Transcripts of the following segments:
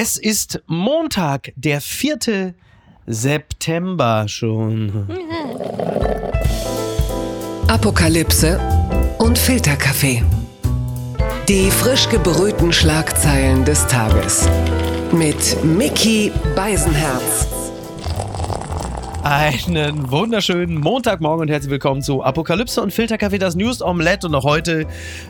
Es ist Montag, der 4. September schon. Apokalypse und Filterkaffee. Die frisch gebrühten Schlagzeilen des Tages. Mit Mickey Beisenherz. Einen wunderschönen Montagmorgen und herzlich willkommen zu Apokalypse und Filterkaffee, das News Omelette. Und auch heute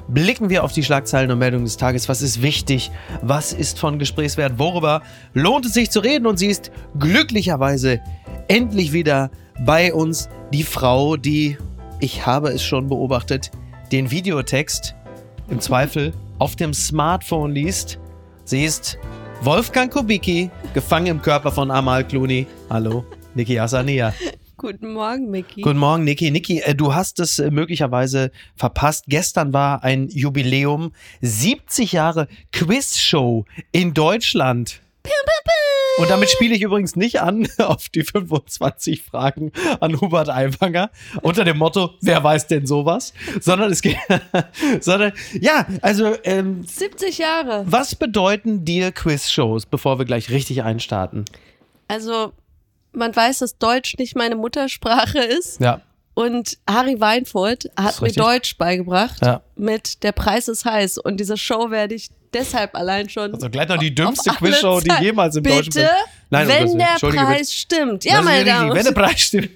blicken wir auf die Schlagzeilen und Meldungen des Tages. Was ist wichtig? Was ist von Gesprächswert? Worüber lohnt es sich zu reden? Und sie ist glücklicherweise endlich wieder bei uns. Die Frau, die, ich habe es schon beobachtet, den Videotext im Zweifel auf dem Smartphone liest. Sie ist Wolfgang Kubicki, gefangen im Körper von Amal Clooney. Hallo. Niki Asania. Guten Morgen, Micky. Guten Morgen, Niki. Niki, äh, du hast es äh, möglicherweise verpasst. Gestern war ein Jubiläum. 70 Jahre Quizshow in Deutschland. Und damit spiele ich übrigens nicht an auf die 25 Fragen an Hubert Aiwanger unter dem Motto, wer weiß denn sowas? Sondern es geht, sondern, ja, also, ähm, 70 Jahre. was bedeuten dir Quizshows, bevor wir gleich richtig einstarten? Also, man weiß, dass Deutsch nicht meine Muttersprache ist. Ja. Und Harry Weinfurt hat mir richtig. Deutsch beigebracht Ja. mit Der Preis ist heiß. Und diese Show werde ich deshalb allein schon. Also gleich noch die dümmste Quizshow, die jemals im Bitte, deutschen Nein, wenn der. Preis stimmt. Ja, meine Damen wenn der Preis stimmt.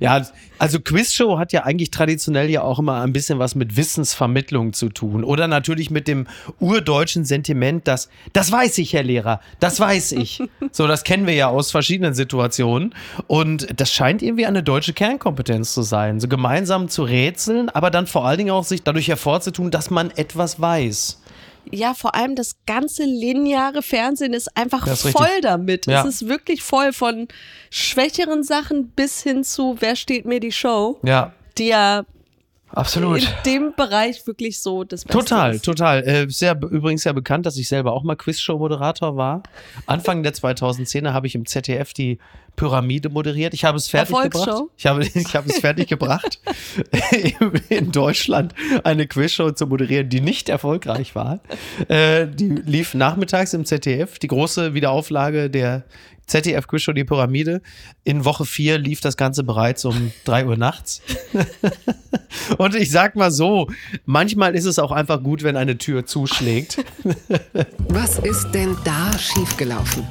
ja, also Quizshow hat ja eigentlich traditionell ja auch immer ein bisschen was mit Wissensvermittlung zu tun. Oder natürlich mit dem urdeutschen Sentiment, dass, das weiß ich, Herr Lehrer, das weiß ich. so, das kennen wir ja aus verschiedenen Situationen. Und das scheint irgendwie eine deutsche Kernkompetenz zu sein. So gemeinsam zu rätseln, aber dann vor allen Dingen auch sich dadurch hervorzutun, dass man etwas weiß. Ja, vor allem das ganze lineare Fernsehen ist einfach ist voll richtig. damit. Ja. Es ist wirklich voll von schwächeren Sachen bis hin zu Wer steht mir die Show, Ja, die ja absolut. in dem Bereich wirklich so das Beste Total, ist. total. Äh, sehr, übrigens ja bekannt, dass ich selber auch mal Quizshow-Moderator war. Anfang der 2010er habe ich im ZDF die Pyramide moderiert. Ich habe es fertig gebracht. Ich habe, ich habe es fertig gebracht, in Deutschland eine Quizshow zu moderieren, die nicht erfolgreich war. Äh, die lief nachmittags im ZDF. Die große Wiederauflage der ZDF-Quizshow Die Pyramide. In Woche 4 lief das Ganze bereits um 3 Uhr nachts. Und ich sag mal so, manchmal ist es auch einfach gut, wenn eine Tür zuschlägt. Was ist denn da schiefgelaufen?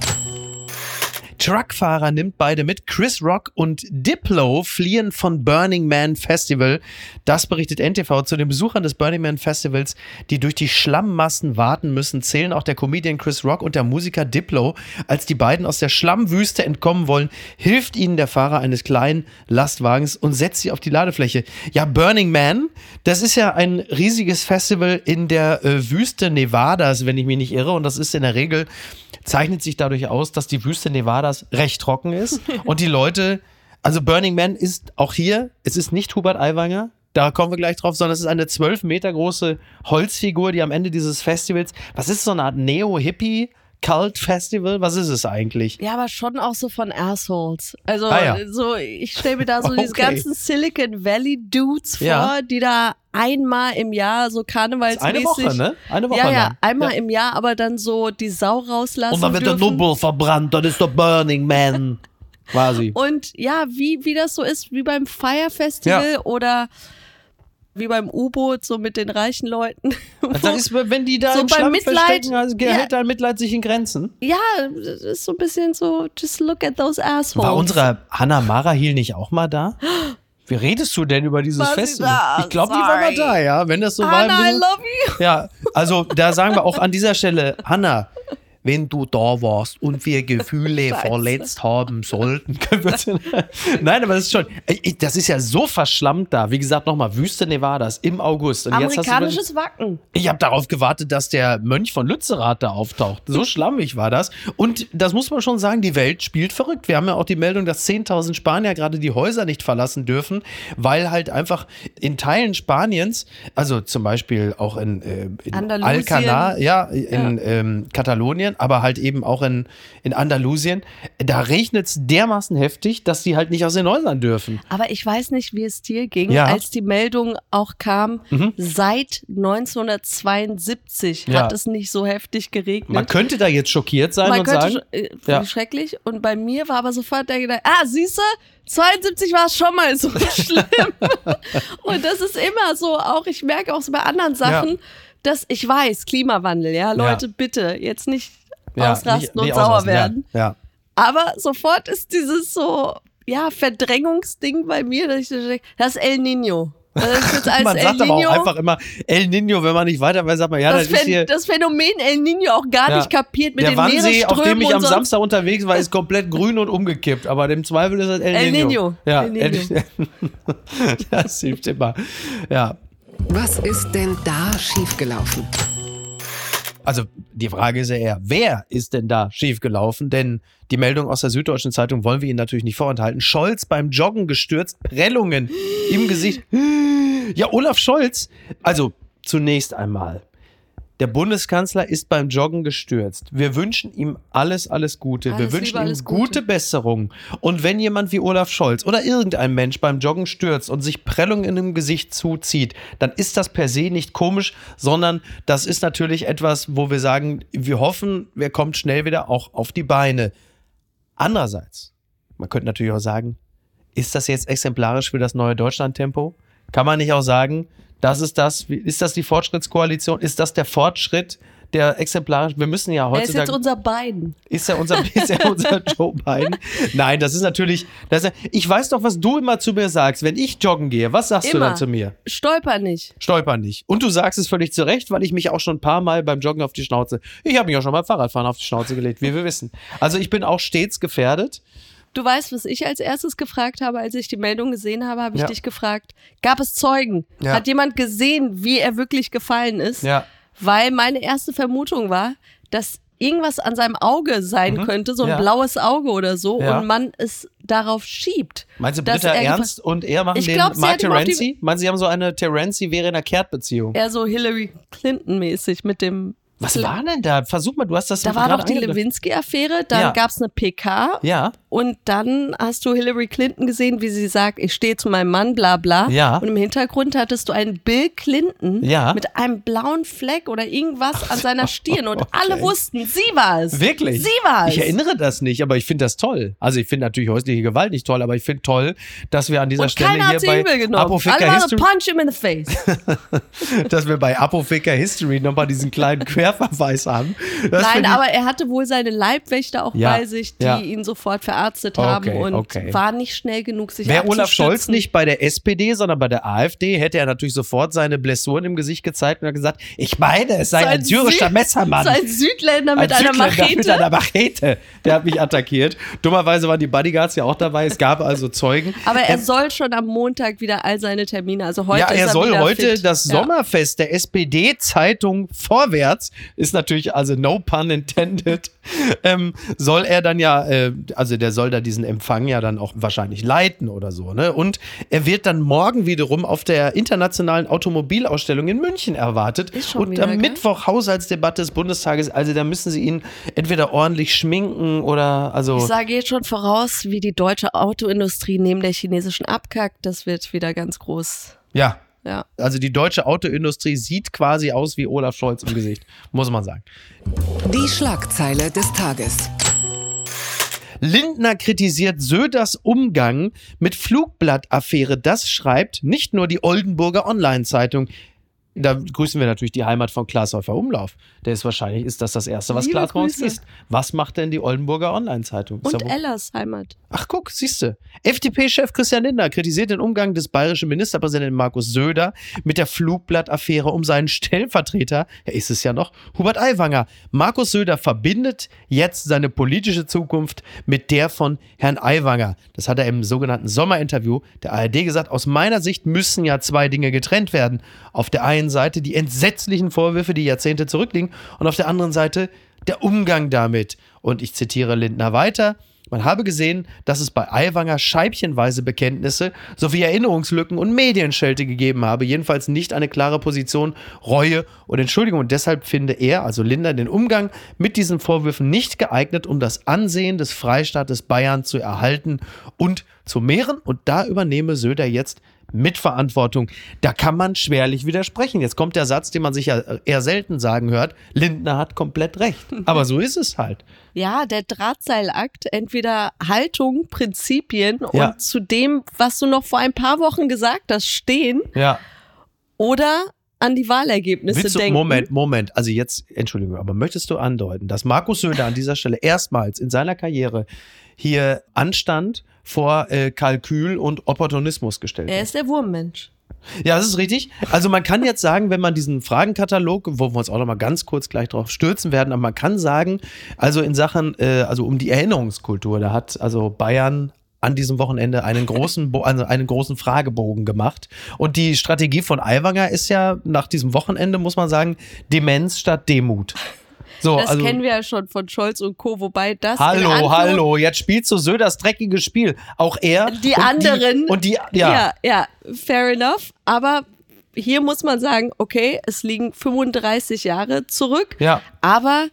Truckfahrer nimmt beide mit. Chris Rock und Diplo fliehen von Burning Man Festival. Das berichtet NTV. Zu den Besuchern des Burning Man Festivals, die durch die Schlammmassen warten müssen, zählen auch der Comedian Chris Rock und der Musiker Diplo. Als die beiden aus der Schlammwüste entkommen wollen, hilft ihnen der Fahrer eines kleinen Lastwagens und setzt sie auf die Ladefläche. Ja, Burning Man, das ist ja ein riesiges Festival in der äh, Wüste Nevadas, wenn ich mich nicht irre. Und das ist in der Regel zeichnet sich dadurch aus, dass die Wüste Nevadas recht trocken ist und die Leute, also Burning Man ist auch hier, es ist nicht Hubert Aiwanger, da kommen wir gleich drauf, sondern es ist eine zwölf Meter große Holzfigur, die am Ende dieses Festivals, was ist so eine Art Neo-Hippie? Cult-Festival? Was ist es eigentlich? Ja, aber schon auch so von Assholes. Also Ah, ja. so, ich stelle mir da so diese Okay. ganzen Silicon Valley Dudes vor, Ja. die da einmal im Jahr so karnevalsmäßig. Eine Woche, ne? Eine Woche Ja, ja, lang. einmal Ja. im Jahr, aber dann so die Sau rauslassen Und dann wird der dürfen. Nubbel verbrannt, dann ist der Burning Man. Quasi. Und ja, wie, wie das so ist, wie beim Fire Festival oder wie beim U-Boot, so mit den reichen Leuten. Also ist, wenn die da So im beim Schlamm Mitleid- verstecken, also Ja. hält dein Mitleid sich in Grenzen. ja, das ist so ein bisschen so, just look at those assholes. War unsere Hannah Marahil nicht auch mal da? Wie redest du denn über dieses War da? Ich glaube, die war mal da, ja. Wenn das so war. Hannah, I ein bisschen- love you. Ja, also da sagen wir auch an dieser Stelle, Hanna, wenn du da warst und wir Gefühle verletzt haben sollten. Nein, aber das ist schon, das ist ja so verschlammt da. Wie gesagt, nochmal, Wüste Nevadas im August. Und hast du, Amerikanisches Wacken. ich habe darauf gewartet, dass der Mönch von Lützerath da auftaucht. So schlammig war das. Und das muss man schon sagen, die Welt spielt verrückt. Wir haben ja auch die Meldung, dass 10.000 Spanier gerade die Häuser nicht verlassen dürfen, weil halt einfach in Teilen Spaniens, also zum Beispiel auch in, äh, in. Alcanar, ja, in Ähm, Katalonien, Spanien, aber halt eben auch in, in Andalusien. Da regnet es dermaßen heftig, dass die halt nicht aus den Häusern dürfen. Aber ich weiß nicht, wie es dir ging, Ja. als die Meldung auch kam, Mhm. seit 1972 Ja. hat es nicht so heftig geregnet. Man könnte da jetzt schockiert sein Man und sagen, schon, äh, Ja. schrecklich. Und bei mir war aber sofort der Gedanke, ah, siehste, 72 war es schon mal so schlimm. und das ist immer so, auch ich merke auch so bei anderen Sachen, Ja. dass ich weiß, Klimawandel, ja, Leute, bitte, jetzt nicht ja, ausrasten nicht- und nicht sauer ausrasten, werden. Ja, ja. Aber sofort ist dieses so, ja, Verdrängungsding bei mir, dass ich so denke, das ist El Nino. Also Man El sagt aber Nino, auch einfach immer El Nino, wenn man nicht weiter weiß, sagt man, ja, das, das, ist hier das Phänomen El Nino auch gar Ja. nicht kapiert mit der den Wannsee, auf dem Meeresströmen ich am. Samstag unterwegs war, ist komplett grün und umgekippt. Aber im Zweifel ist es El, El Nino. Nino. Ja, El Nino. das hilft immer. Ja, Was ist denn da schiefgelaufen? Also die Frage ist ja eher, wer ist denn da schiefgelaufen? Denn die Meldung aus der Süddeutschen Zeitung wollen wir Ihnen natürlich nicht vorenthalten. Scholz beim Joggen gestürzt, Prellungen im Gesicht. Ja, Olaf Scholz, also zunächst einmal. Der Bundeskanzler ist beim Joggen gestürzt. Wir wünschen ihm alles, alles Gute. Alles wir wünschen ihm gute Gute. Besserung. Und wenn jemand wie Olaf Scholz oder irgendein Mensch beim Joggen stürzt und sich Prellungen im Gesicht zuzieht, dann ist das per se nicht komisch, sondern das ist natürlich etwas, wo wir sagen, wir hoffen, wer kommt schnell wieder auch auf die Beine. Andererseits, man könnte natürlich auch sagen, ist das jetzt exemplarisch für das neue Deutschland-Tempo? Kann man nicht auch sagen, das ist das, ist das die Fortschrittskoalition? Ist das der Fortschritt, der exemplarisch? Wir müssen ja Er ist jetzt unser Biden. Ist er unser, ist er unser Joe Biden? Nein, das ist natürlich. Das ist, ich weiß doch, was du immer zu mir sagst. Wenn ich joggen gehe, was sagst du Immer. dann zu mir? Stolper nicht. Stolper nicht. Und du sagst es völlig zu Recht, weil ich mich auch schon ein paar Mal beim Joggen auf die Schnauze. Ich habe mich auch schon beim Fahrradfahren auf die Schnauze gelegt, wie wir wissen. Also ich bin auch stets gefährdet. Du weißt, was ich als erstes gefragt habe, als ich die Meldung gesehen habe, habe ich Ja. dich gefragt, gab es Zeugen? Ja. Hat jemand gesehen, wie er wirklich gefallen ist? Ja. Weil meine erste Vermutung war, dass irgendwas an seinem Auge sein könnte, so ein Mhm. Ja. blaues Auge oder so, Ja. und man es darauf schiebt. Meinst du, Britta er Ernst und er machen Ich den glaub, Mark Terenzi? Meinst du, sie haben so eine Terenzi-Verena-Kehrt-Beziehung? Eher so Hillary Clinton-mäßig mit dem. Was war denn da? Versuch mal, du hast das Da war doch die. Lewinsky-Affäre, dann Ja. gab's eine PK Ja, und dann hast du Hillary Clinton gesehen, wie sie sagt, ich stehe zu meinem Mann, bla bla. Ja. Und im Hintergrund hattest du einen Bill Clinton Ja. mit einem blauen Fleck oder irgendwas an seiner Stirn und Okay. alle wussten, sie war es. wirklich. Sie war es. Ich erinnere das nicht, aber ich finde das toll. Also ich finde natürlich häusliche Gewalt nicht toll, aber ich finde toll, dass wir an dieser und Stelle keiner hier bei übel genommen. Apotheker Alle waren so, History, punch him in the face. dass wir bei Apotheker History nochmal diesen kleinen Querverweis haben. Das Nein, aber er hatte wohl seine Leibwächter auch Ja, bei sich, die ja. ihn sofort verarztet haben Okay, und okay. war nicht schnell genug, sich Wäre Olaf Scholz nicht bei der SPD, sondern bei der AfD, hätte er natürlich sofort seine Blessuren im Gesicht gezeigt und gesagt, ich meine, es sei So ein syrischer Sü- Messermann. So ein Südländer mit Ein einer Südländer Machete. Mit einer Machete. Der hat mich attackiert. Dummerweise waren die Bodyguards ja auch dabei. Es gab also Zeugen. Aber er Ähm, soll schon am Montag wieder all seine Termine. Also heute ja, er er soll heute fit. das. Sommerfest der SPD-Zeitung Vorwärts, ist natürlich also no pun intended, ähm, soll er dann ja, äh, also der soll da diesen Empfang ja dann auch wahrscheinlich leiten oder so, ne? Und er wird dann morgen wiederum auf der internationalen Automobilausstellung in München erwartet. Und wieder, am gell? Mittwoch Haushaltsdebatte des Bundestages, also da müssen sie ihn entweder ordentlich schminken oder also. Ich sage jetzt schon voraus, wie die deutsche Autoindustrie neben der chinesischen abkackt. Das wird wieder ganz groß. Ja, Ja. also die deutsche Autoindustrie sieht quasi aus wie Olaf Scholz im Gesicht, muss man sagen. Die Schlagzeile des Tages. Lindner kritisiert Söders Umgang mit Flugblattaffäre. Das schreibt nicht nur die Oldenburger Online-Zeitung. Da grüßen wir natürlich die Heimat von Klaas Häufer Umlauf. Der ist wahrscheinlich, ist das das Erste, was Liebe Klaas bei uns liest. Was macht denn die Oldenburger Online-Zeitung? Ist Und ja Ellas Heimat. Ach guck, siehste. FDP-Chef Christian Lindner kritisiert den Umgang des bayerischen Ministerpräsidenten Markus Söder mit der Flugblattaffäre um seinen Stellvertreter, er ist es ja noch, Hubert Aiwanger. Markus Söder verbindet jetzt seine politische Zukunft mit der von Herrn Aiwanger. Das hat er im sogenannten Sommerinterview der ARD gesagt. Aus meiner Sicht müssen ja zwei Dinge getrennt werden. Auf der einen Seite die entsetzlichen Vorwürfe, die Jahrzehnte zurückliegen, und auf der anderen Seite der Umgang damit. Und ich zitiere Lindner weiter. Man habe gesehen, dass es bei Aiwanger scheibchenweise Bekenntnisse sowie Erinnerungslücken und Medienschelte gegeben habe, jedenfalls nicht eine klare Position, Reue und Entschuldigung. Und deshalb finde er, also Linder, den Umgang mit diesen Vorwürfen nicht geeignet, um das Ansehen des Freistaates Bayern zu erhalten und zu mehren. Und da übernehme Söder jetzt Mitverantwortung. Da kann man schwerlich widersprechen. Jetzt kommt der Satz, den man sich ja eher selten sagen hört. Lindner hat komplett recht. Aber so ist es halt. Ja, der Drahtseilakt, entweder Haltung, Prinzipien Ja. und zu dem, was du noch vor ein paar Wochen gesagt hast, stehen Ja. oder an die Wahlergebnisse Willst du, denken. Moment, Moment. Also jetzt, Entschuldigung, aber möchtest du andeuten, dass Markus Söder an dieser Stelle erstmals in seiner Karriere hier Anstand vor äh, Kalkül und Opportunismus gestellt Er ist der Wurmmensch. Ja, das ist richtig. Also man kann jetzt sagen, wenn man diesen Fragenkatalog, wo wir uns auch noch mal ganz kurz gleich drauf stürzen werden, aber man kann sagen, also in Sachen, äh, also um die Erinnerungskultur, da hat also Bayern an diesem Wochenende einen großen, also einen großen Fragebogen gemacht. Und die Strategie von Aiwanger ist ja nach diesem Wochenende, muss man sagen, Demenz statt Demut. So, Das also, kennen wir ja schon von Scholz und Co., wobei das. Hallo, hallo, jetzt spielst du Söders dreckiges Spiel. Auch er. Die und anderen. Die, und die, Ja. ja. ja, fair enough. Aber hier muss man sagen, okay, es liegen 35 Jahre zurück. Ja. Aber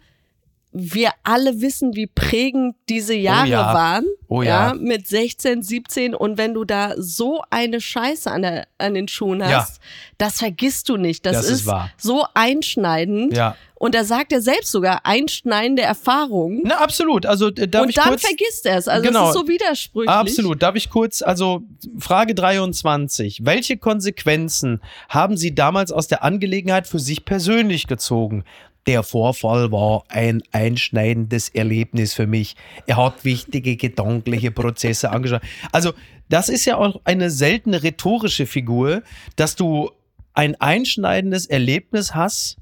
wir alle wissen, wie prägend diese Jahre ja. waren. Oh ja. Mit 16, 17. Und wenn du da so eine Scheiße an, der, an den Schuhen hast, Ja. das vergisst du nicht. Das, Das ist wahr. so einschneidend. Ja. Und da sagt er selbst sogar einschneidende Erfahrungen. Na, absolut. Also, äh, darf Und ich dann kurz, vergisst er es. Also Genau. es ist so widersprüchlich. Absolut. Darf ich kurz, also Frage 23. Welche Konsequenzen haben Sie damals aus der Angelegenheit für sich persönlich gezogen? Der Vorfall war ein einschneidendes Erlebnis für mich. Er hat wichtige gedankliche Prozesse angeschaut. Also, das ist ja auch eine seltene rhetorische Figur, dass du ein einschneidendes Erlebnis hast,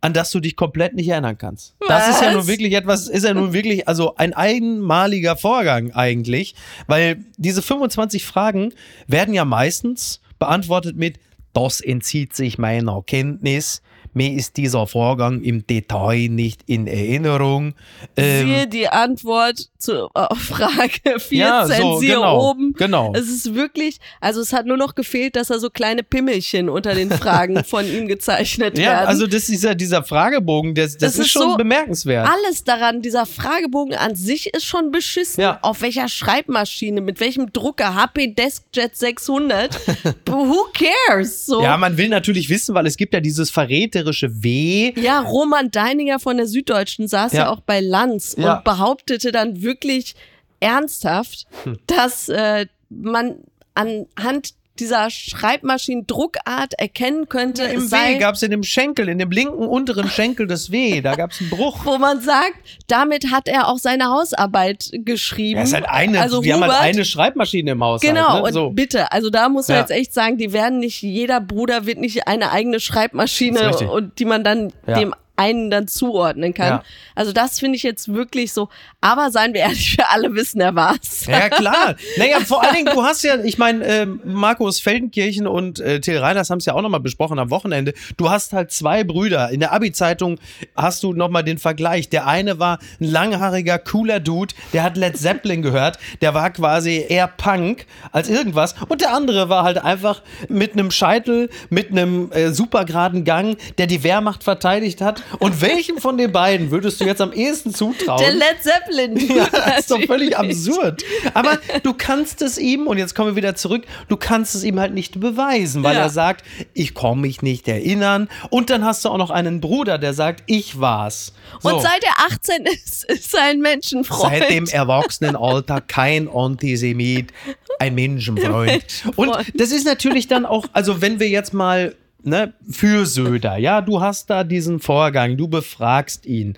an das du dich komplett nicht erinnern kannst. Das ist ja Was? nun wirklich etwas, ist ja nun wirklich, also ein einmaliger Vorgang eigentlich, weil diese 25 Fragen werden ja meistens beantwortet mit, das entzieht sich meiner Kenntnis, mir ist dieser Vorgang im Detail nicht in Erinnerung. Ähm, Siehe die Antwort zur äh, Frage 14, Ja, so, siehe genau, oben. genau. Es ist wirklich, also es hat nur noch gefehlt, dass da so kleine Pimmelchen unter den Fragen von ihm gezeichnet ja, werden. also das ist ja dieser Fragebogen, das, das Es ist, ist schon so bemerkenswert. alles daran, dieser Fragebogen an sich ist schon beschissen. Ja. Auf welcher Schreibmaschine, mit welchem Drucker, HP DeskJet 600, who cares? So. Ja, man will natürlich wissen, weil es gibt ja dieses verräterische W. Ja, Roman Deininger von der Süddeutschen saß ja, Ja. auch bei Lanz Ja. und behauptete dann wirklich ernsthaft, Hm. dass äh, man anhand dieser Schreibmaschinendruckart erkennen könnte, Im es sei, W gab es in dem Schenkel, in dem linken unteren Schenkel des W, da gab es einen Bruch. wo man sagt, damit hat er auch seine Hausarbeit geschrieben. Ja, ist halt eine, also wir haben Hubert, halt eine Schreibmaschine im Haushalt. Genau, ne? und so. bitte, also da muss man Ja. jetzt echt sagen, die werden nicht, jeder Bruder wird nicht eine eigene Schreibmaschine und die man dann Ja. dem einen dann zuordnen kann. Ja. Also das finde ich jetzt wirklich so, aber seien wir ehrlich, wir alle wissen, er war's. Ja, klar. Naja, vor allen Dingen, du hast ja, ich meine, ähm, Markus Feldenkirchen und äh, Till Reiners haben es ja auch nochmal besprochen am Wochenende. Du hast halt zwei Brüder. In der Abi-Zeitung hast du nochmal den Vergleich. Der eine war ein langhaariger, cooler Dude, der hat Led Zeppelin gehört. Der war quasi eher Punk als irgendwas. Und der andere war halt einfach mit einem Scheitel, mit einem äh, super geraden Gang, der die Wehrmacht verteidigt hat. Und welchem von den beiden würdest du jetzt am ehesten zutrauen? Der Led Zeppelin. Ja, das ist doch völlig absurd. Aber du kannst es ihm, und jetzt kommen wir wieder zurück, du kannst es ihm halt nicht beweisen, weil Ja. er sagt, ich kann mich nicht erinnern. Und dann hast du auch noch einen Bruder, der sagt, ich war's. So, Und seit er 18 ist, ist er ein Menschenfreund. seit dem Erwachsenenalter kein Antisemit, ein Menschenfreund. Und das ist natürlich dann auch, also wenn wir jetzt mal ne, für Söder, ja, du hast da diesen Vorgang, du befragst ihn.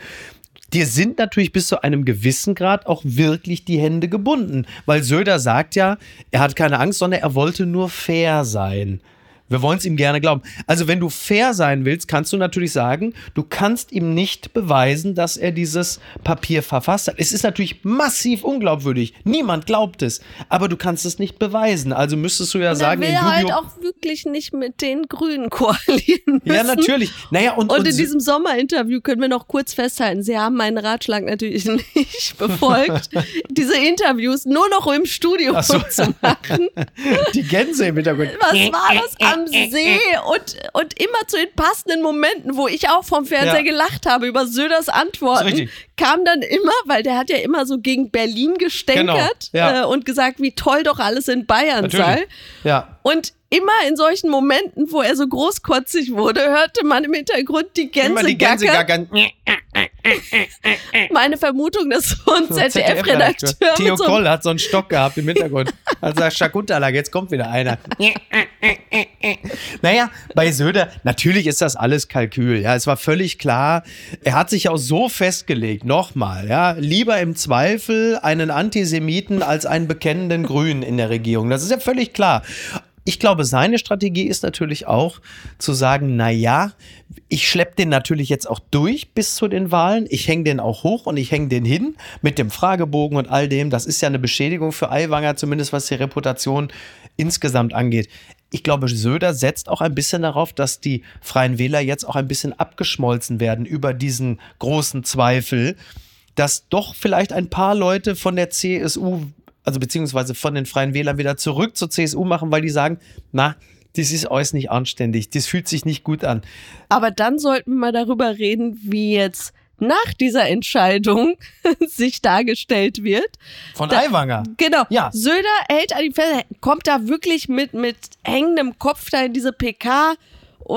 Dir sind natürlich bis zu einem gewissen Grad auch wirklich die Hände gebunden, weil Söder sagt ja, er hat keine Angst, sondern er wollte nur fair sein. Wir wollen es ihm gerne glauben. Also wenn du fair sein willst, kannst du natürlich sagen, du kannst ihm nicht beweisen, dass er dieses Papier verfasst hat. Es ist natürlich massiv unglaubwürdig. Niemand glaubt es. Aber du kannst es nicht beweisen. Also müsstest du ja Und sagen, er will halt auch wirklich nicht mit den Grünen koalieren müssen. Ja, natürlich. Naja, und, Und und in diesem Sommerinterview können wir noch kurz festhalten, Sie haben meinen Ratschlag natürlich nicht befolgt, diese Interviews nur noch im Studio so. zu machen. die Gänse im Hintergrund. Was war das am See? Und, und immer zu den passenden Momenten, wo ich auch vom Fernseher Ja. gelacht habe über Söders Antworten, kam dann immer, weil der hat ja immer so gegen Berlin gestänkert Genau, ja. äh, und gesagt, wie toll doch alles in Bayern sei. Natürlich. Ja. Und immer in solchen Momenten, wo er so großkotzig wurde, hörte man im Hintergrund die Gänse, Immer die Gänse. Meine Vermutung, dass so ein ZDF-Redakteur Theo mit so Koll hat so einen Stock gehabt im Hintergrund. Also sagt Schakunterlag, jetzt kommt wieder einer. naja, bei Söder, natürlich ist das alles Kalkül. Ja, es war völlig klar. Er hat sich auch so festgelegt, nochmal, ja, lieber im Zweifel einen Antisemiten als einen bekennenden Grünen in der Regierung. Das ist ja völlig klar. Ich glaube, seine Strategie ist natürlich auch zu sagen, na ja, ich schleppe den natürlich jetzt auch durch bis zu den Wahlen. Ich hänge den auch hoch und ich hänge den hin mit dem Fragebogen und all dem. Das ist ja eine Beschädigung für Aiwanger, zumindest was die Reputation insgesamt angeht. Ich glaube, Söder setzt auch ein bisschen darauf, dass die Freien Wähler jetzt auch ein bisschen abgeschmolzen werden über diesen großen Zweifel, dass doch vielleicht ein paar Leute von der CSU, also beziehungsweise von den Freien Wählern wieder zurück zur CSU machen, weil die sagen, na, das ist alles nicht anständig, das fühlt sich nicht gut an. Aber dann sollten wir mal darüber reden, wie jetzt nach dieser Entscheidung sich dargestellt wird. Von Da- Aiwanger. Genau. Ja. Söder hält an die Fest, kommt da wirklich mit, mit hängendem Kopf da in diese PK.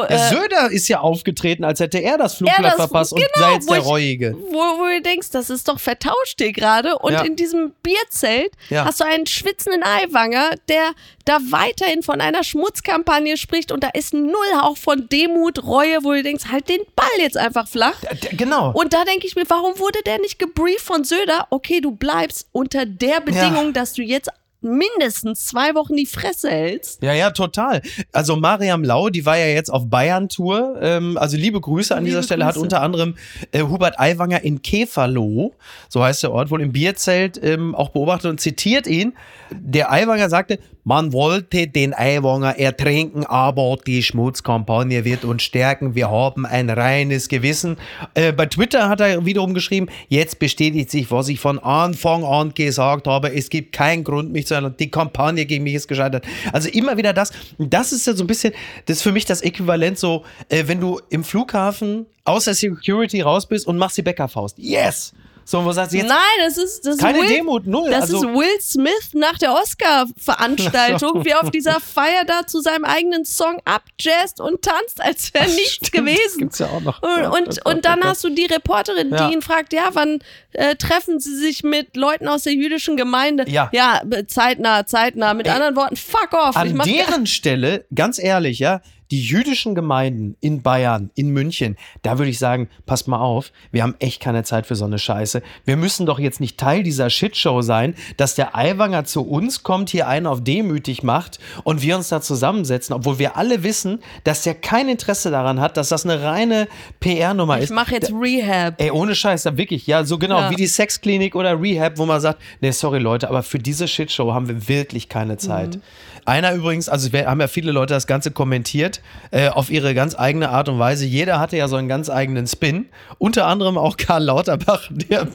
Der äh, Söder ist ja aufgetreten, als hätte er das Flugblatt Er das- verpasst und genau, sei jetzt der ich- Reuige. wo, wo du denkst, das ist doch vertauscht hier gerade. Und Ja. in diesem Bierzelt Ja. hast du einen schwitzenden Eiwanger, der da weiterhin von einer Schmutzkampagne spricht und da ist ein Nullhauch von Demut, Reue, wo du denkst, halt den Ball jetzt einfach flach. Genau. Und da denke ich mir, warum wurde der nicht gebrieft von Söder? Okay, du bleibst unter der Bedingung, dass du jetzt mindestens zwei Wochen die Fresse hältst. Ja, ja, total. Also Mariam Lau, die war ja jetzt auf Bayern-Tour. Ähm, also liebe Grüße an Liebe dieser Stelle. Hat Grüße. unter anderem äh, Hubert Aiwanger in Käferloh, so heißt der Ort, wohl im Bierzelt ähm, auch beobachtet und zitiert ihn. Der Aiwanger sagte, man wollte den Aiwanger ertrinken, aber die Schmutzkampagne wird uns stärken. Wir haben ein reines Gewissen. Äh, bei Twitter hat er wiederum geschrieben, jetzt bestätigt sich, was ich von Anfang an gesagt habe. Es gibt keinen Grund, mich zu ändern. Die Kampagne gegen mich ist gescheitert. Also immer wieder das. Das ist ja so ein bisschen, das ist für mich das Äquivalent so, äh, wenn du im Flughafen aus der Security raus bist und machst die Bäckerfaust. Yes! So, wo sagst du jetzt, Nein, das ist das ist keine Will, Demut, null. Das also, ist Will Smith nach der Oscar-Veranstaltung, wie er auf dieser Feier da zu seinem eigenen Song abjazzt und tanzt, als wäre nichts stimmt, das gewesen. gibt's ja auch noch. Und, und, und dann hast du die Reporterin, Ja. die ihn fragt, ja, wann äh, treffen Sie sich mit Leuten aus der jüdischen Gemeinde? Ja. Ja, zeitnah, zeitnah. Mit Ey, anderen Worten, fuck off. An deren Stelle, ganz ehrlich, ja, die jüdischen Gemeinden in Bayern, in München, da würde ich sagen, passt mal auf, wir haben echt keine Zeit für so eine Scheiße. Wir müssen doch jetzt nicht Teil dieser Shitshow sein, dass der Aiwanger zu uns kommt, hier einen auf demütig macht und wir uns da zusammensetzen, obwohl wir alle wissen, dass der kein Interesse daran hat, dass das eine reine PR-Nummer ich ist. mache jetzt Rehab. Ey, ohne Scheiß, da wirklich, ja, so genau, Ja. wie die Sexklinik oder Rehab, wo man sagt, nee, sorry Leute, aber für diese Shitshow haben wir wirklich keine Zeit. Mhm. Einer übrigens, also wir haben ja viele Leute das Ganze kommentiert, äh, auf ihre ganz eigene Art und Weise. Jeder hatte ja so einen ganz eigenen Spin. Unter anderem auch Karl Lauterbach, der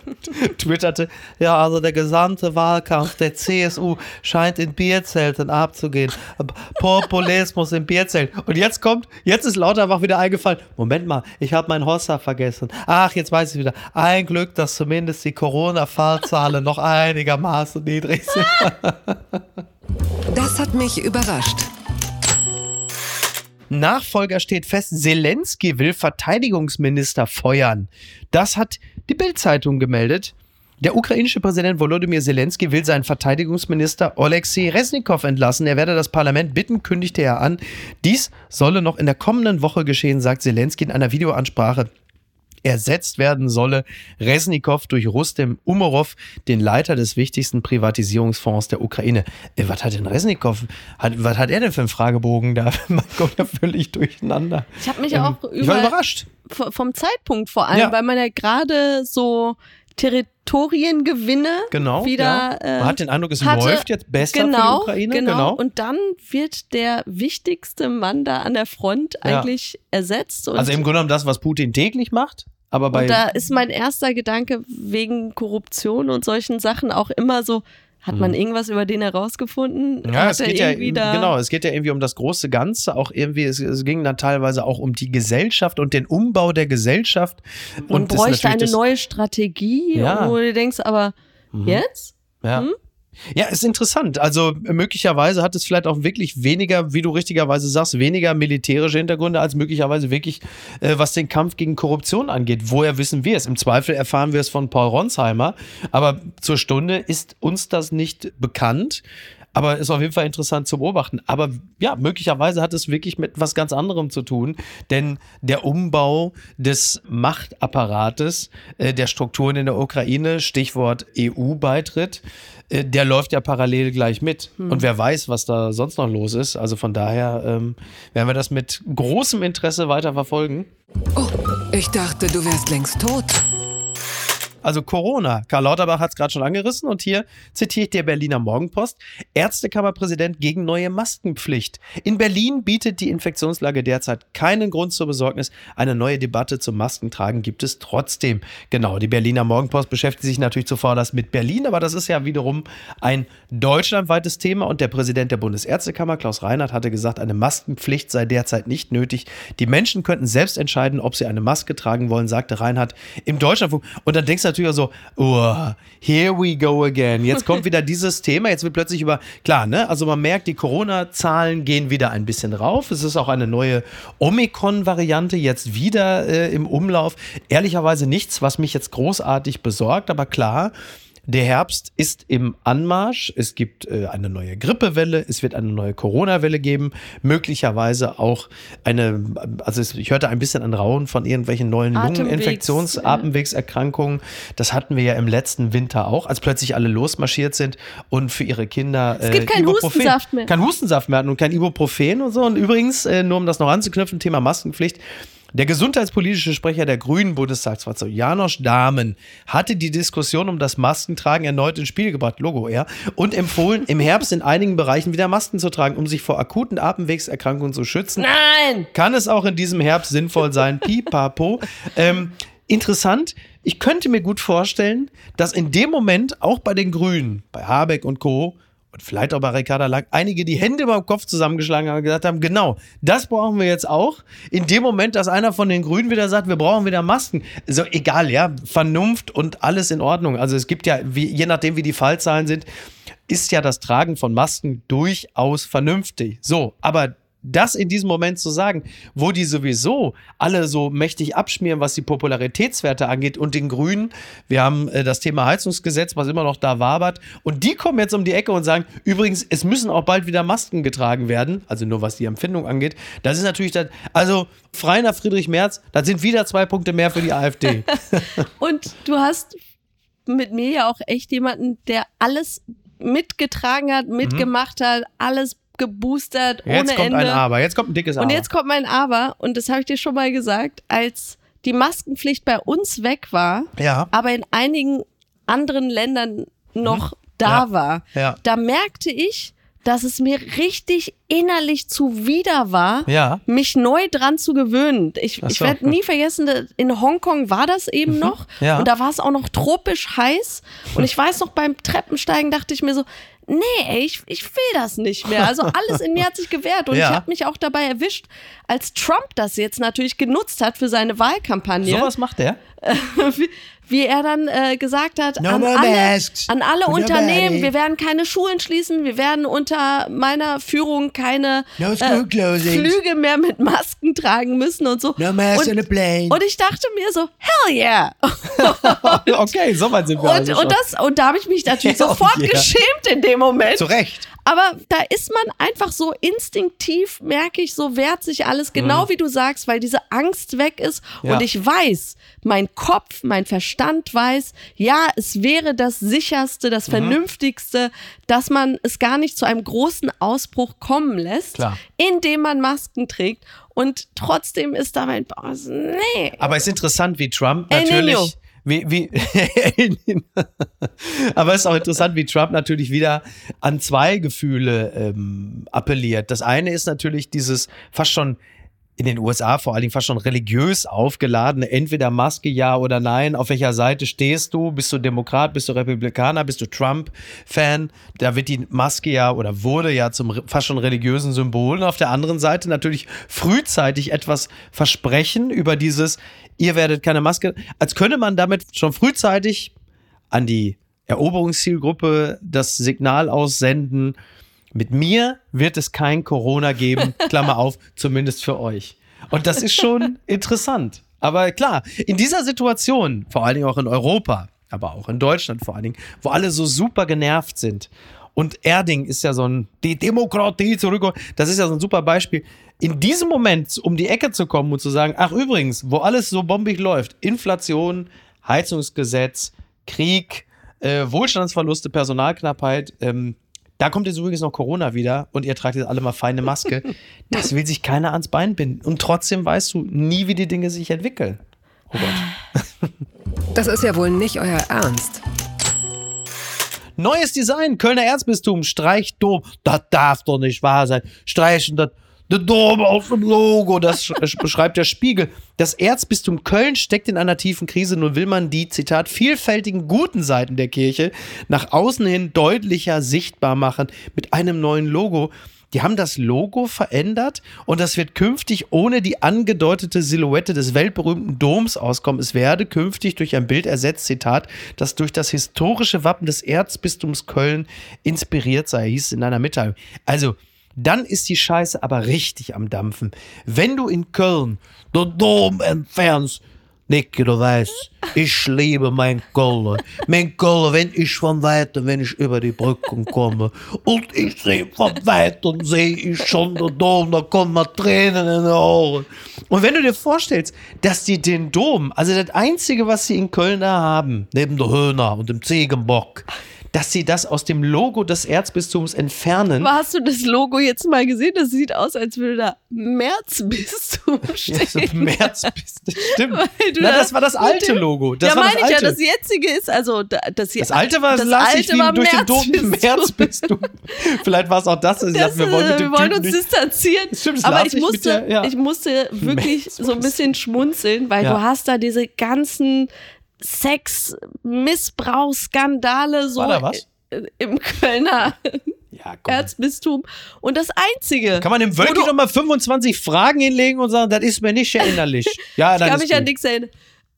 twitterte, ja, also der gesamte Wahlkampf der CSU scheint in Bierzelten abzugehen. Populismus im Bierzelt. Und jetzt kommt, jetzt ist Lauterbach wieder eingefallen. Moment mal, ich habe mein Hossa vergessen. Ach, jetzt weiß ich wieder. Ein Glück, dass zumindest die Corona-Fallzahlen noch einigermaßen niedrig sind. Das hat mich überrascht. Nachfolger steht fest, Zelensky will Verteidigungsminister feuern. Das hat die Bild-Zeitung gemeldet. Der ukrainische Präsident Volodymyr Zelensky will seinen Verteidigungsminister Oleksiy Resnikow entlassen. Er werde das Parlament bitten, kündigte er an. Dies solle noch in der kommenden Woche geschehen, sagt Zelensky in einer Videoansprache ersetzt werden solle Resnikow durch Rustem Umerov, den Leiter des wichtigsten Privatisierungsfonds der Ukraine. Äh, was hat denn Resnikow, hat, was hat er denn für einen Fragebogen da? Man kommt ja völlig durcheinander. Ich habe mich Ähm, auch über, überrascht. vom Zeitpunkt vor allem, Ja. weil man ja gerade so Territoriengewinne Genau. wieder ja. äh, Man hat den Eindruck, es hatte- läuft jetzt besser genau, für die Ukraine. Genau. Und dann wird der wichtigste Mann da an der Front Ja. eigentlich ersetzt. Also im Grunde genommen das, was Putin täglich macht, aber bei und da ist mein erster Gedanke wegen Korruption und solchen Sachen auch immer so, hat man irgendwas über den herausgefunden? Mhm. Ja, es geht ja, genau, es geht ja irgendwie um das große Ganze, auch irgendwie, es, es ging dann teilweise auch um die Gesellschaft und den Umbau der Gesellschaft. man und bräuchte eine neue Strategie, Ja. wo du denkst, aber jetzt? Ja. Hm? Ja, ist interessant. Also möglicherweise hat es vielleicht auch wirklich weniger, wie du richtigerweise sagst, weniger militärische Hintergründe als möglicherweise wirklich, äh, was den Kampf gegen Korruption angeht. Woher wissen wir es? Im Zweifel erfahren wir es von Paul Ronsheimer. Aber zur Stunde ist uns das nicht bekannt. Aber ist auf jeden Fall interessant zu beobachten. Aber ja, möglicherweise hat es wirklich mit was ganz anderem zu tun. Denn der Umbau des Machtapparates, äh, der Strukturen in der Ukraine, Stichwort EU-Beitritt, der läuft ja parallel gleich mit. Und wer weiß, was da sonst noch los ist. Also von daher ähm, werden wir das mit großem Interesse weiter verfolgen. Oh, ich dachte, du wärst längst tot. Also Corona. Karl Lauterbach hat es gerade schon angerissen und hier zitiere ich der Berliner Morgenpost. Ärztekammerpräsident gegen neue Maskenpflicht. In Berlin bietet die Infektionslage derzeit keinen Grund zur Besorgnis. Eine neue Debatte zum Maskentragen gibt es trotzdem. Genau, die Berliner Morgenpost beschäftigt sich natürlich zuvorderst mit Berlin, aber das ist ja wiederum ein deutschlandweites Thema und der Präsident der Bundesärztekammer, Klaus Reinhardt, hatte gesagt, eine Maskenpflicht sei derzeit nicht nötig. Die Menschen könnten selbst entscheiden, ob sie eine Maske tragen wollen, sagte Reinhardt im Deutschlandfunk. Und dann denkst du natürlich auch so, oh, here we go again. Jetzt kommt wieder dieses Thema, jetzt wird plötzlich über, klar, ne, also man merkt, die Corona-Zahlen gehen wieder ein bisschen rauf. Es ist auch eine neue Omikron-Variante jetzt wieder äh, im Umlauf. Ehrlicherweise nichts, was mich jetzt großartig besorgt, aber klar, der Herbst ist im Anmarsch. Es gibt äh, eine neue Grippewelle. Es wird eine neue Corona-Welle geben. Möglicherweise auch eine, also ich hörte ein bisschen an Rauen von irgendwelchen neuen Atemwegs- Lungeninfektions-. Atemwegserkrankungen. Das hatten wir ja im letzten Winter auch, als plötzlich alle losmarschiert sind und für ihre Kinder. Es gibt keinen Hustensaft mehr. Kein Hustensaft mehr hatten und kein Ibuprofen und so. Und übrigens, äh, nur um das noch anzuknüpfen, Thema Maskenpflicht. Der gesundheitspolitische Sprecher der Grünen Bundestagsfraktion, Janosch Dahmen, hatte die Diskussion um das Maskentragen erneut ins Spiel gebracht, Logo er, und empfohlen, im Herbst in einigen Bereichen wieder Masken zu tragen, um sich vor akuten Atemwegserkrankungen zu schützen. Nein! Kann es auch in diesem Herbst sinnvoll sein? Pipapo. Ähm, interessant. Ich könnte mir gut vorstellen, dass in dem Moment auch bei den Grünen, bei Habeck und Co. vielleicht auch bei Ricarda Lang, einige die Hände beim Kopf zusammengeschlagen haben und gesagt haben, genau, das brauchen wir jetzt auch. In dem Moment, dass einer von den Grünen wieder sagt, wir brauchen wieder Masken. So, egal, ja, Vernunft und alles in Ordnung. Also es gibt ja, wie, je nachdem wie die Fallzahlen sind, ist ja das Tragen von Masken durchaus vernünftig. So, aber das in diesem Moment zu sagen, wo die sowieso alle so mächtig abschmieren, was die Popularitätswerte angeht und den Grünen, wir haben äh, das Thema Heizungsgesetz, was immer noch da wabert, und die kommen jetzt um die Ecke und sagen, übrigens, es müssen auch bald wieder Masken getragen werden, also nur was die Empfindung angeht. Das ist natürlich, das, also frei nach Friedrich Merz, das sind wieder zwei Punkte mehr für die AfD. Und du hast mit mir ja auch echt jemanden, der alles mitgetragen hat, mitgemacht hat, alles geboostert, Mhm. Jetzt ohne kommt Ende. ein Aber, jetzt kommt ein dickes Aber. Und jetzt kommt mein Aber, und das habe ich dir schon mal gesagt, als die Maskenpflicht bei uns weg war, ja, aber in einigen anderen Ländern noch da Mhm. Ja. war, ja, da merkte ich, dass es mir richtig innerlich zuwider war, ja. mich neu dran zu gewöhnen. Ich, Ach ich so. werde nie vergessen, da- in Hongkong war das eben noch Mhm. Ja. und da war es auch noch tropisch heiß und ich weiß noch beim Treppensteigen dachte ich mir so, nee, ey, ich, ich will das nicht mehr. Also alles in mir hat sich gewehrt und Ja. ich habe mich auch dabei erwischt, als Trump das jetzt natürlich genutzt hat für seine Wahlkampagne, Sowas macht der? wie, er dann äh, gesagt hat, No an more alle, masks. an alle No Unternehmen, money. wir werden keine Schulen schließen, wir werden unter meiner Führung keine No school closings. Flüge mehr mit Masken tragen müssen und so. No mask und, on a plane. und ich dachte mir so, hell yeah. okay, so weit sind wir Und, also und, das, und da habe ich mich natürlich Hell sofort yeah. geschämt in dem Moment. Zu Recht. Aber da ist man einfach so instinktiv, merke ich, so wehrt sich alles, genau wie du sagst, weil diese Angst weg ist. Mhm. Ja. Und ich weiß, mein Kopf, mein Verstand weiß, ja, es wäre das sicherste, Mhm. das vernünftigste, dass man es gar nicht zu einem großen Ausbruch kommen lässt, Klar. indem man Masken trägt. Und trotzdem ist da mein Boss, nee. Aber es ist interessant, wie Trump natürlich. Wie, wie, aber es ist auch interessant, wie Trump natürlich wieder an zwei Gefühle ähm, appelliert. Das eine ist natürlich dieses fast schon in den USA vor allen Dingen fast schon religiös aufgeladene, entweder Maske ja oder nein, auf welcher Seite stehst du? Bist du Demokrat, bist du Republikaner, bist du Trump-Fan? Da wird die Maske ja oder wurde ja zum fast schon religiösen Symbol. Und auf der anderen Seite natürlich frühzeitig etwas versprechen über dieses, ihr werdet keine Maske, als könne man damit schon frühzeitig an die Eroberungszielgruppe das Signal aussenden, mit mir wird es kein Corona geben, Klammer auf, zumindest für euch. Und das ist schon interessant. Aber klar, in dieser Situation, vor allen Dingen auch in Europa, aber auch in Deutschland vor allen Dingen, wo alle so super genervt sind. Und Erding ist ja so ein, die Demokratie zurück, das ist ja so ein super Beispiel. In diesem Moment um die Ecke zu kommen und zu sagen, ach übrigens, wo alles so bombig läuft, Inflation, Heizungsgesetz, Krieg, äh, Wohlstandsverluste, Personalknappheit, ähm, da kommt jetzt übrigens noch Corona wieder und ihr tragt jetzt alle mal feine Maske. Das will sich keiner ans Bein binden. Und trotzdem weißt du nie, wie die Dinge sich entwickeln. Gott. Das ist ja wohl nicht euer Ernst. Neues Design, Kölner Erzbistum, streicht Dom. Das darf doch nicht wahr sein. Streichen das. Der Dom auf dem Logo, das sch- beschreibt der Spiegel. Das Erzbistum Köln steckt in einer tiefen Krise. Nun will man die, Zitat, vielfältigen guten Seiten der Kirche nach außen hin deutlicher sichtbar machen mit einem neuen Logo. Die haben das Logo verändert und das wird künftig ohne die angedeutete Silhouette des weltberühmten Doms auskommen. Es werde künftig durch ein Bild ersetzt, Zitat, das durch das historische Wappen des Erzbistums Köln inspiriert sei, hieß es in einer Mitteilung. Also, dann ist die Scheiße aber richtig am Dampfen. Wenn du in Köln den Dom entfernst, Nicky, du weißt, ich liebe mein Köln. Mein Köln, wenn ich von Weitem, wenn ich über die Brücken komme und ich sehe von Weitem, sehe ich schon den Dom, da kommen mir Tränen in die Augen. Und wenn du dir vorstellst, dass die den Dom, also das Einzige, was sie in Köln da haben, neben der Höhner und dem Ziegenbock, dass sie das aus dem Logo des Erzbistums entfernen. Aber hast du das Logo jetzt mal gesehen? Das sieht aus, als würde da Märzbistum Ja, stehen. so im März bist du, stimmt. Na, da das war das alte Logo. Das ja, war meine das ich alte. ja. Das jetzige ist also da- das hier. Das alte war das lassig alte wie war durch den im Märzbistum. Märzbistum. Vielleicht war es auch das, dass sie Das, sagten, wir wollen mit äh, dem wir wollen uns nicht. distanzieren. Stimmt, Aber ich ich musste, der- ja. ich musste wirklich Märzbistum. so ein bisschen schmunzeln, weil Ja. du hast da diese ganzen Sex-Missbrauchsskandale so War da was? äh, im Kölner Ja. Erzbistum. Und das Einzige. Kann man dem Wölki du- noch mal 25 Fragen hinlegen und sagen, das ist mir nicht erinnerlich. Ja, Ich kann mich an gut. nichts erinnern.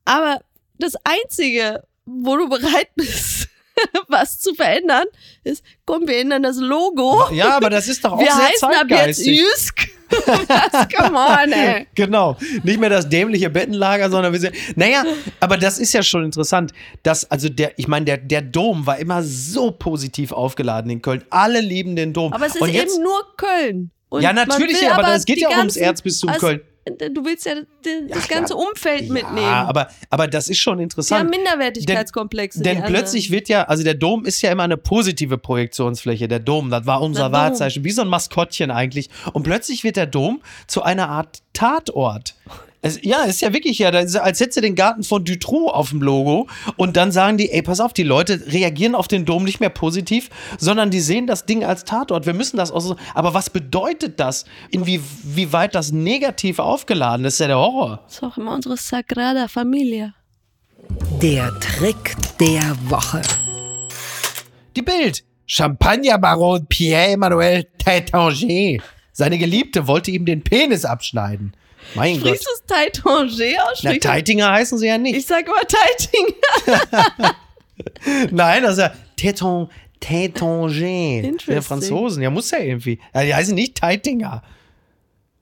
Aber das Einzige, wo du bereit bist, was zu verändern, ist, komm, wir ändern das Logo. Ja, aber das ist doch auch wir sehr heißen ab jetzt zeitgeistig. Jysk. Was? Come on, ey. Genau. Nicht mehr das dämliche Bettenlager, sondern wir sind. Naja, aber das ist ja schon interessant, dass, also der, ich meine, der, der Dom war immer so positiv aufgeladen in Köln. Alle lieben den Dom. Aber es ist jetzt, eben nur Köln. Und Ja, natürlich, aber es geht ja auch ums Erzbistum Köln. Du willst ja das Ja, ganze. Umfeld mitnehmen. Ja, aber, aber das ist schon interessant. Minderwertigkeitskomplexe. Denn die anderen. plötzlich wird ja, also der Dom ist ja immer eine positive Projektionsfläche. Der Dom, das war unser. Wahrzeichen, wie so ein Maskottchen eigentlich. Und plötzlich wird der Dom zu einer Art Tatort. Es, ja, ist ja wirklich ja, das ist, als hättest du den Garten von Dutroux auf dem Logo und dann sagen die, ey, pass auf, die Leute reagieren auf den Dom nicht mehr positiv, sondern die sehen das Ding als Tatort. Wir müssen das auch so. Aber was bedeutet das? Inwieweit das negativ aufgeladen ist, ist ja der Horror. Das ist auch immer unsere Sagrada Familia. Der Trick der Woche. Die Bild. Champagnerbaron Pierre-Emmanuel Taitanger. Seine Geliebte wollte ihm den Penis abschneiden. Mein Sprichst Gott. du es Taitanger aus? Na, Teitinger heißen sie ja nicht. Ich sag immer Teiting. Nein, das ist ja Taitanger. Interesting. Der Franzosen. Ja, muss ja irgendwie. Ja, die heißen nicht Teitinger.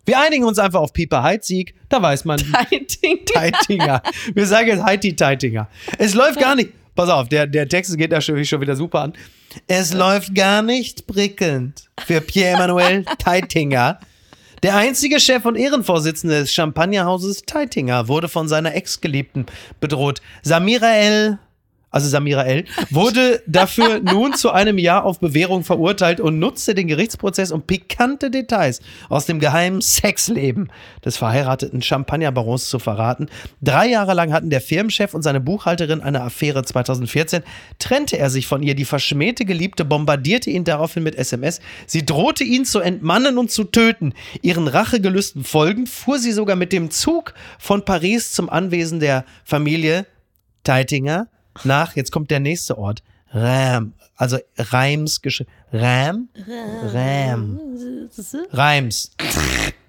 Wir einigen uns einfach auf Pieper Heidzieg. Da weiß man. Teiting. Teitinger. Wir sagen jetzt Heidi Teitinger. Es läuft gar nicht. pass auf, der, der Text geht natürlich schon wieder super an. Es läuft gar nicht prickelnd für Pierre-Emmanuel Teitinger. Der einzige Chef und Ehrenvorsitzende des Champagnerhauses Teitinger wurde von seiner Ex-Geliebten bedroht. Samira El also Samira L., wurde dafür nun zu einem Jahr auf Bewährung verurteilt und nutzte den Gerichtsprozess, um pikante Details aus dem geheimen Sexleben des verheirateten Champagnerbarons zu verraten. Drei Jahre lang hatten der Firmenchef und seine Buchhalterin eine Affäre. 2014 trennte er sich von ihr. Die verschmähte Geliebte bombardierte ihn daraufhin mit SMS. Sie drohte ihn zu entmannen und zu töten. Ihren Rachegelüsten folgend fuhr sie sogar mit dem Zug von Paris zum Anwesen der Familie Teitinger nach, jetzt kommt der nächste Ort, Ram, also Reims, Ram, Ram, Reims.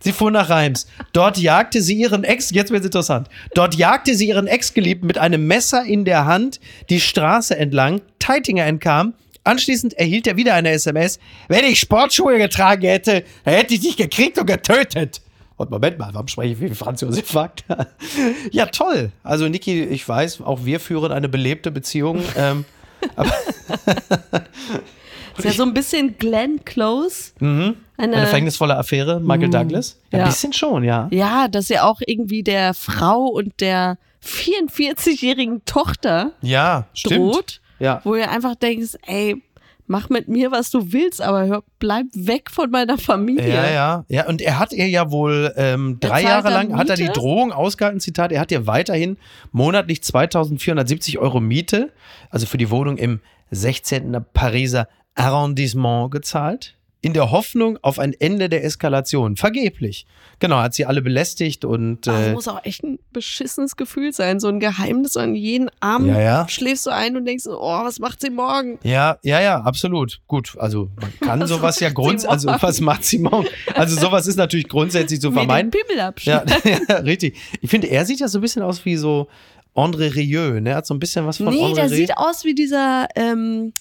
Sie fuhr nach Reims. Dort jagte sie ihren Ex, jetzt wird es interessant. Dort jagte sie ihren Ex-Geliebten mit einem Messer in der Hand die Straße entlang. Teitinger entkam. Anschließend erhielt er wieder eine SMS. Wenn ich Sportschuhe getragen hätte, hätte ich dich gekriegt und getötet. Und Moment mal, warum spreche ich wie Franz Josef Wagner? ja, toll. Also, Niki, ich weiß, auch wir führen eine belebte Beziehung. ähm, aber ist ja so ein bisschen Glenn Close. Mhm. Eine, eine verhängnisvolle Affäre, Michael mhm. Douglas. Ja, ja, ein bisschen schon, ja. Ja, dass er auch irgendwie der Frau und der 44-jährigen Tochter ja, droht. Stimmt. Ja. Wo ihr einfach denkst, ey, mach mit mir, was du willst, aber hör, bleib weg von meiner Familie. Ja, ja. Ja, und er hat ihr ja wohl ähm, drei Jahre lang, hat er die Drohung ausgehalten, Zitat, er hat ihr weiterhin monatlich 2470 Euro Miete, also für die Wohnung im 16. Pariser Arrondissement gezahlt in der Hoffnung auf ein Ende der Eskalation. Vergeblich. Genau, hat sie alle belästigt und. Äh, das muss auch echt ein beschissenes Gefühl sein. So ein Geheimnis an jeden Abend ja, ja. schläfst du ein und denkst, oh, was macht sie morgen? Ja, ja, ja, absolut. Gut, also man kann was sowas ja grundsätzlich, also was macht sie morgen? Also sowas ist natürlich grundsätzlich zu vermeiden. Mir den ja, ja, richtig. Ich finde, er sieht ja so ein bisschen aus wie so André Rieu, ne? Hat so ein bisschen was von nee, André der Rieu. sieht aus wie dieser, ähm,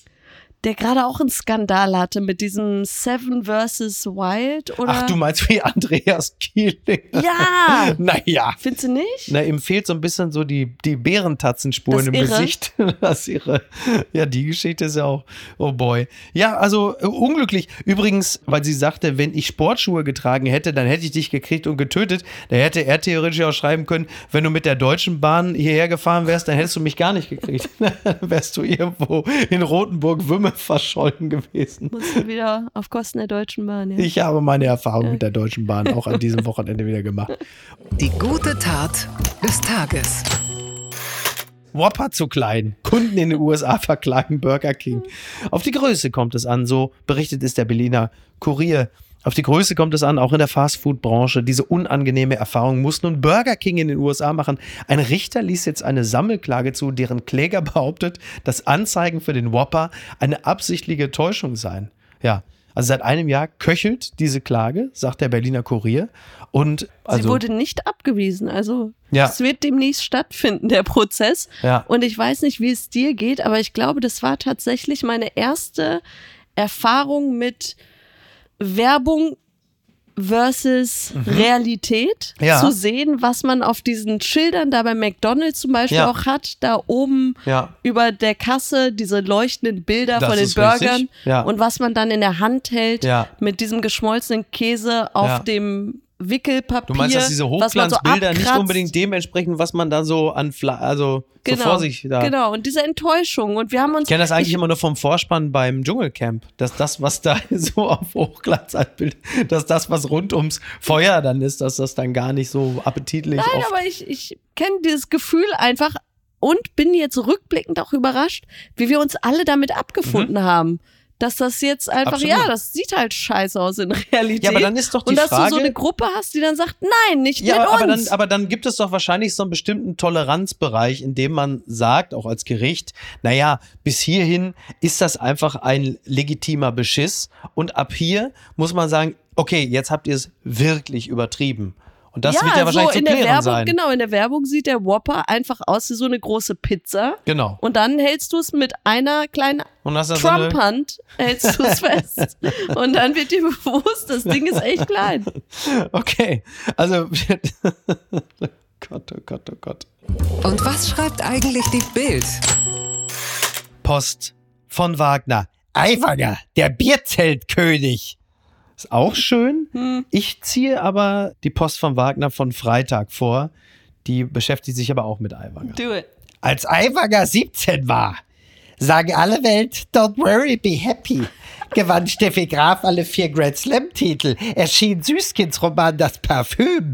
der gerade auch einen Skandal hatte mit diesem Seven vs. Wild, oder? Ach, du meinst wie Andreas Kieling? Ja! naja. Findest du nicht? Na, ihm fehlt so ein bisschen so die, die Bärentatzenspuren im irre. Gesicht. Das ihre. Ja, die Geschichte ist ja auch, oh boy. Ja, also uh, unglücklich. Übrigens, weil sie sagte, wenn ich Sportschuhe getragen hätte, dann hätte ich dich gekriegt und getötet. Da hätte er theoretisch auch schreiben können, wenn du mit der Deutschen Bahn hierher gefahren wärst, dann hättest du mich gar nicht gekriegt. dann wärst du irgendwo in Rotenburg-Wümme verschollen gewesen. Musst du wieder auf Kosten der Deutschen Bahn, ja. Ich habe meine Erfahrung ja. mit der Deutschen Bahn auch an diesem Wochenende wieder gemacht. Die gute Tat des Tages. Whopper zu klein. Kunden in den USA verklagen Burger King. Auf die Größe kommt es an, so berichtet es der Berliner Kurier. Auf die Größe kommt es an, auch in der Fastfood-Branche. Diese unangenehme Erfahrung muss nun Burger King in den USA machen. Ein Richter ließ jetzt eine Sammelklage zu, deren Kläger behauptet, dass Anzeigen für den Whopper eine absichtliche Täuschung seien. Ja, also seit einem Jahr köchelt diese Klage, sagt der Berliner Kurier. Und also, Sie wurde nicht abgewiesen. Also ja. es wird demnächst stattfinden, der Prozess. Ja. Und ich weiß nicht, wie es dir geht, aber ich glaube, das war tatsächlich meine erste Erfahrung mit Werbung versus mhm. Realität ja. zu sehen, was man auf diesen Schildern da bei McDonalds zum Beispiel ja. auch hat, da oben ja. über der Kasse diese leuchtenden Bilder das von den Burgern und was man dann in der Hand hält mit diesem geschmolzenen Käse auf dem Wickelpapier. Du meinst, dass diese Hochglanzbilder so nicht unbedingt dementsprechend, was man da so an, Fla also genau, so vor sich da. Genau, und diese Enttäuschung. Und wir haben uns. Ich kenne das eigentlich ich, immer nur vom Vorspann beim Dschungelcamp, dass das, was da so auf Hochglanz abbildet, dass das, was rund ums Feuer dann ist, dass das dann gar nicht so appetitlich Nein, aber ich, ich kenne dieses Gefühl einfach und bin jetzt rückblickend auch überrascht, wie wir uns alle damit abgefunden mhm. haben dass das jetzt einfach, Absolut. ja, das sieht halt scheiße aus in Realität. Ja, aber dann ist doch die Und dass Frage, du so eine Gruppe hast, die dann sagt, nein, nicht ja, mit aber uns. Dann, aber dann gibt es doch wahrscheinlich so einen bestimmten Toleranzbereich, in dem man sagt, auch als Gericht, naja, bis hierhin ist das einfach ein legitimer Beschiss und ab hier muss man sagen, okay, jetzt habt ihr es wirklich übertrieben. Und das ja, wird ja wahrscheinlich so zu klären Werbung, sein. Genau, in der Werbung sieht der Whopper einfach aus wie so eine große Pizza. Genau. Und dann hältst du es mit einer kleinen Trump-Hand, so hältst du es fest. Und dann wird dir bewusst, das Ding ist echt klein. Okay, also Gott, oh Gott, oh Gott. Und was schreibt eigentlich die Bild? Post von Wagner. Aiwanger, der Bierzeltkönig. Ist auch schön. Hm. Ich ziehe aber die Post von Wagner von Freitag vor. Die beschäftigt sich aber auch mit Aiwanger. Do it. Als Aiwanger 17 war, sagen alle Welt, don't worry, be happy. Gewann Steffi Graf alle vier Grand Slam-Titel, erschien Süßkindsroman Das Parfüm.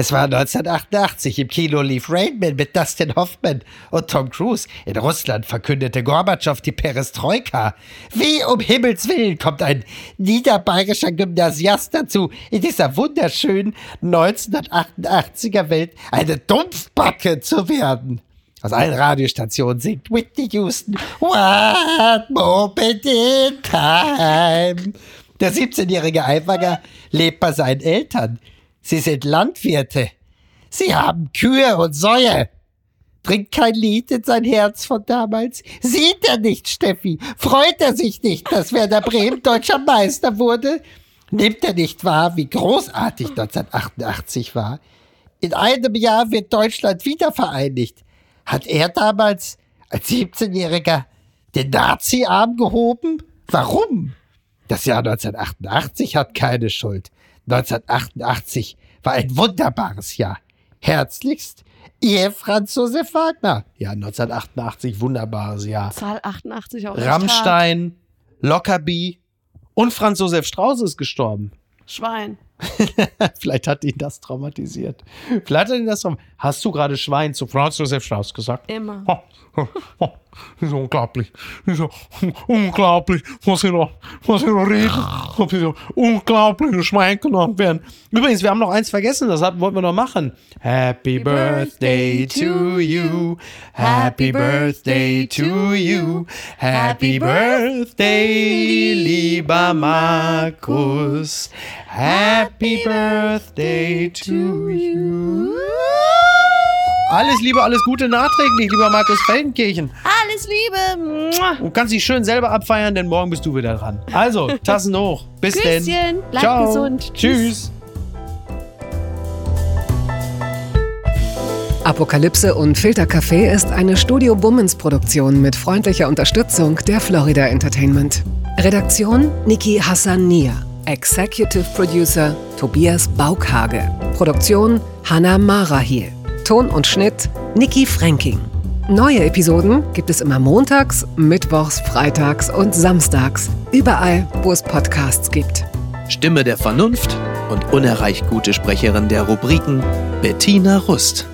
Es war 1988, im Kino lief Rain Man mit Dustin Hoffman und Tom Cruise. In Russland verkündete Gorbatschow die Perestroika. Wie um Himmels Willen kommt ein niederbayerischer Gymnasiast dazu, in dieser wunderschönen 1988er Welt eine Dumpfbacke zu werden? Aus allen Radiostationen singt Whitney Houston One Moment in Time. Der 17-jährige Eiwanger lebt bei seinen Eltern. Sie sind Landwirte. Sie haben Kühe und Säue. Bringt kein Lied in sein Herz von damals. Sieht er nicht, Steffi? Freut er sich nicht, dass Werder Bremen deutscher Meister wurde? Nimmt er nicht wahr, wie großartig 1988 war? In einem Jahr wird Deutschland wieder vereinigt. Hat er damals als 17-Jähriger den Nazi-Arm gehoben? Warum? Das Jahr 1988 hat keine Schuld. 1988 war ein wunderbares Jahr. Herzlichst, Ihr Franz Josef Wagner. Ja, 1988, wunderbares Jahr. Zahl 88 auch. Rammstein, Lockerbie und Franz Josef Strauß ist gestorben. Schwein. Vielleicht hat ihn das traumatisiert. Vielleicht hat ihn das traumatisiert. Hast du gerade Schwein zu Franz Josef Strauß gesagt? Immer. Das ist unglaublich. Das ist un- unglaublich, was sie noch, was sie noch reden. Ob sie so unglaublich ein Schwein genannt werden. Übrigens, wir haben noch eins vergessen, das wollten wir noch machen. Happy Birthday to you. Happy Birthday to you. Happy Birthday, lieber Markus. Happy Birthday to you. Alles Liebe, alles Gute nachträglich, lieber Markus Feldenkirchen. Alles Liebe. Du kannst dich schön selber abfeiern, denn morgen bist du wieder dran. Also, Tassen hoch. Bis denn. Bleib Ciao. gesund. Tschüss. Apokalypse und Filtercafé ist eine Studio Bummens Produktion mit freundlicher Unterstützung der Florida Entertainment. Redaktion Niki Hassania. Executive Producer Tobias Baukhage. Produktion Hanna Marahiel. Ton und Schnitt Niki Fränking. Neue Episoden gibt es immer montags, mittwochs, freitags und samstags. Überall, wo es Podcasts gibt. Stimme der Vernunft und unerreicht gute Sprecherin der Rubriken Bettina Rust.